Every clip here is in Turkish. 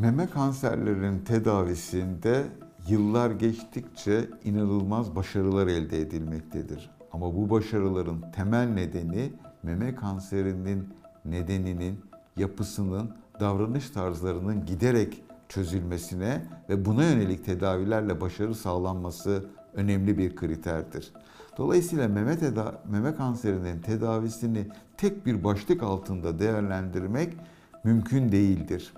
Meme kanserlerinin tedavisinde yıllar geçtikçe inanılmaz başarılar elde edilmektedir. Ama bu başarıların temel nedeni meme kanserinin nedeninin, yapısının, davranış tarzlarının giderek çözülmesine ve buna yönelik tedavilerle başarı sağlanması önemli bir kriterdir. Dolayısıyla meme, teda- meme kanserinin tedavisini tek bir başlık altında değerlendirmek mümkün değildir.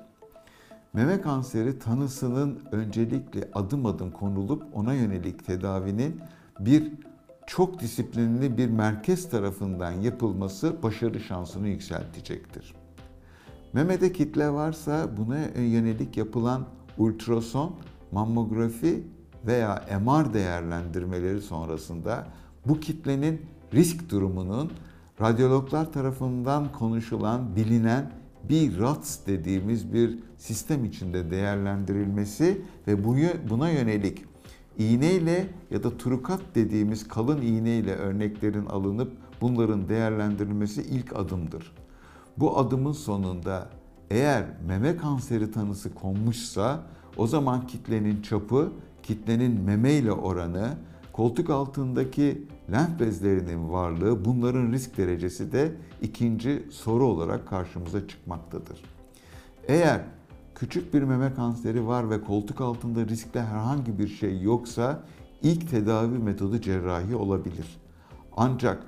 Meme kanseri tanısının öncelikle adım adım konulup ona yönelik tedavinin bir çok disiplinli bir merkez tarafından yapılması başarı şansını yükseltecektir. Memede kitle varsa buna yönelik yapılan ultrason, mammografi veya MR değerlendirmeleri sonrasında bu kitlenin risk durumunun radyologlar tarafından konuşulan, bilinen bir RATS dediğimiz bir sistem içinde değerlendirilmesi ve buna yönelik iğneyle ya da trukat dediğimiz kalın iğneyle örneklerin alınıp bunların değerlendirilmesi ilk adımdır. Bu adımın sonunda eğer meme kanseri tanısı konmuşsa o zaman kitlenin çapı, kitlenin meme ile oranı, koltuk altındaki lenf bezlerinin varlığı bunların risk derecesi de ikinci soru olarak karşımıza çıkmaktadır. Eğer küçük bir meme kanseri var ve koltuk altında riskli herhangi bir şey yoksa ilk tedavi metodu cerrahi olabilir. Ancak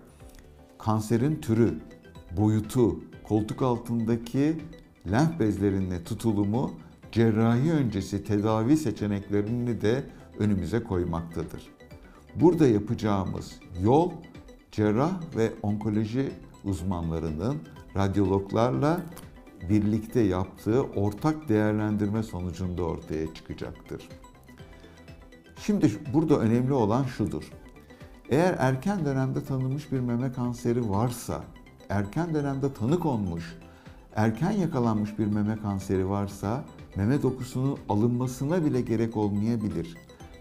kanserin türü, boyutu, koltuk altındaki lenf bezlerine tutulumu cerrahi öncesi tedavi seçeneklerini de önümüze koymaktadır. Burada yapacağımız yol cerrah ve onkoloji uzmanlarının radyologlarla birlikte yaptığı ortak değerlendirme sonucunda ortaya çıkacaktır. Şimdi burada önemli olan şudur. Eğer erken dönemde tanınmış bir meme kanseri varsa, erken dönemde tanı konmuş, erken yakalanmış bir meme kanseri varsa meme dokusunun alınmasına bile gerek olmayabilir.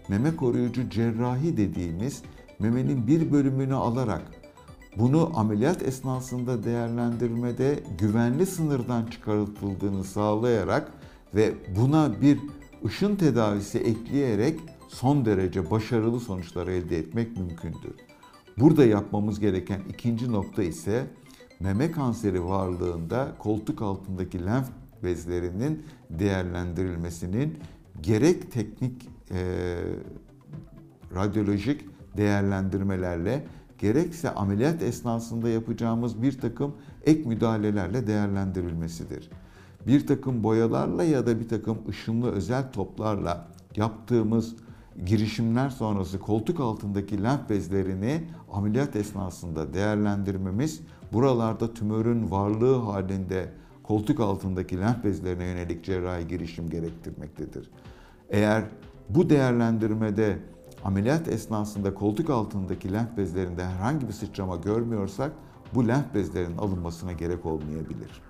Meme koruyucu cerrahi dediğimiz memenin bir bölümünü alarak bunu ameliyat esnasında değerlendirmede güvenli sınırdan çıkartıldığını sağlayarak ve buna bir ışın tedavisi ekleyerek son derece başarılı sonuçlar elde etmek mümkündür. Burada yapmamız gereken ikinci nokta ise meme kanseri varlığında koltuk altındaki lenf bezlerinin değerlendirilmesinin gerek teknik e, radyolojik değerlendirmelerle gerekse ameliyat esnasında yapacağımız bir takım ek müdahalelerle değerlendirilmesidir. Bir takım boyalarla ya da bir takım ışınlı özel toplarla yaptığımız girişimler sonrası koltuk altındaki lenf bezlerini ameliyat esnasında değerlendirmemiz buralarda tümörün varlığı halinde koltuk altındaki lenf bezlerine yönelik cerrahi girişim gerektirmektedir. Eğer bu değerlendirmede ameliyat esnasında koltuk altındaki lenf bezlerinde herhangi bir sıçrama görmüyorsak bu lenf bezlerinin alınmasına gerek olmayabilir.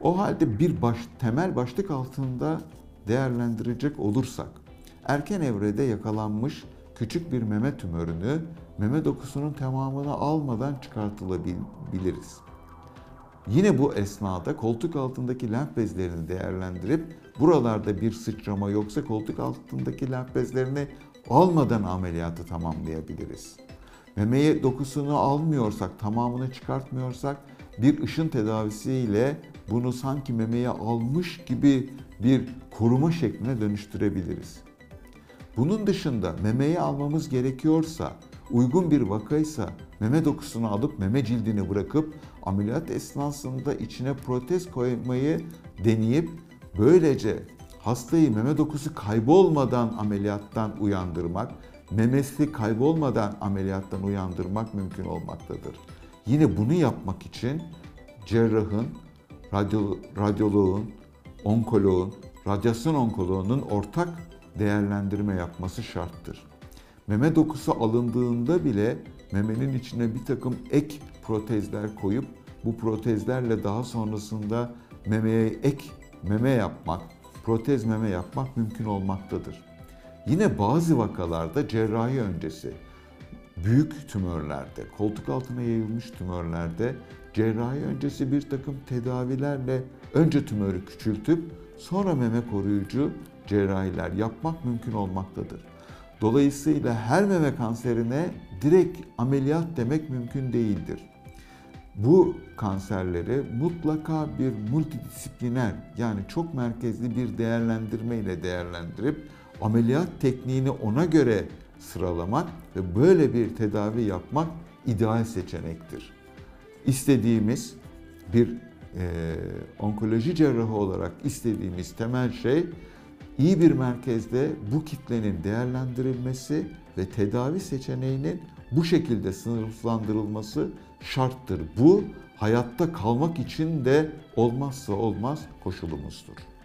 O halde bir baş, temel başlık altında değerlendirecek olursak erken evrede yakalanmış küçük bir meme tümörünü meme dokusunun tamamını almadan çıkartılabiliriz. Yine bu esnada koltuk altındaki lenf bezlerini değerlendirip buralarda bir sıçrama yoksa koltuk altındaki lenf bezlerini almadan ameliyatı tamamlayabiliriz. Memeye dokusunu almıyorsak, tamamını çıkartmıyorsak bir ışın tedavisiyle bunu sanki memeye almış gibi bir koruma şekline dönüştürebiliriz. Bunun dışında memeyi almamız gerekiyorsa, uygun bir vakaysa meme dokusunu alıp meme cildini bırakıp ameliyat esnasında içine protez koymayı deneyip böylece hastayı meme dokusu kaybolmadan ameliyattan uyandırmak, memesi kaybolmadan ameliyattan uyandırmak mümkün olmaktadır. Yine bunu yapmak için cerrahın, radyo, radyoloğun, onkoloğun, radyasyon onkoloğunun ortak değerlendirme yapması şarttır. Meme dokusu alındığında bile memenin içine bir takım ek protezler koyup bu protezlerle daha sonrasında memeye ek meme yapmak, protez meme yapmak mümkün olmaktadır. Yine bazı vakalarda cerrahi öncesi büyük tümörlerde, koltuk altına yayılmış tümörlerde cerrahi öncesi bir takım tedavilerle önce tümörü küçültüp sonra meme koruyucu cerrahiler yapmak mümkün olmaktadır. Dolayısıyla her meme kanserine direkt ameliyat demek mümkün değildir. Bu kanserleri mutlaka bir multidisipliner yani çok merkezli bir değerlendirme ile değerlendirip ameliyat tekniğini ona göre sıralamak ve böyle bir tedavi yapmak ideal seçenektir. İstediğimiz bir e, onkoloji cerrahı olarak istediğimiz temel şey iyi bir merkezde bu kitlenin değerlendirilmesi ve tedavi seçeneğinin bu şekilde sınıflandırılması şarttır. Bu hayatta kalmak için de olmazsa olmaz koşulumuzdur.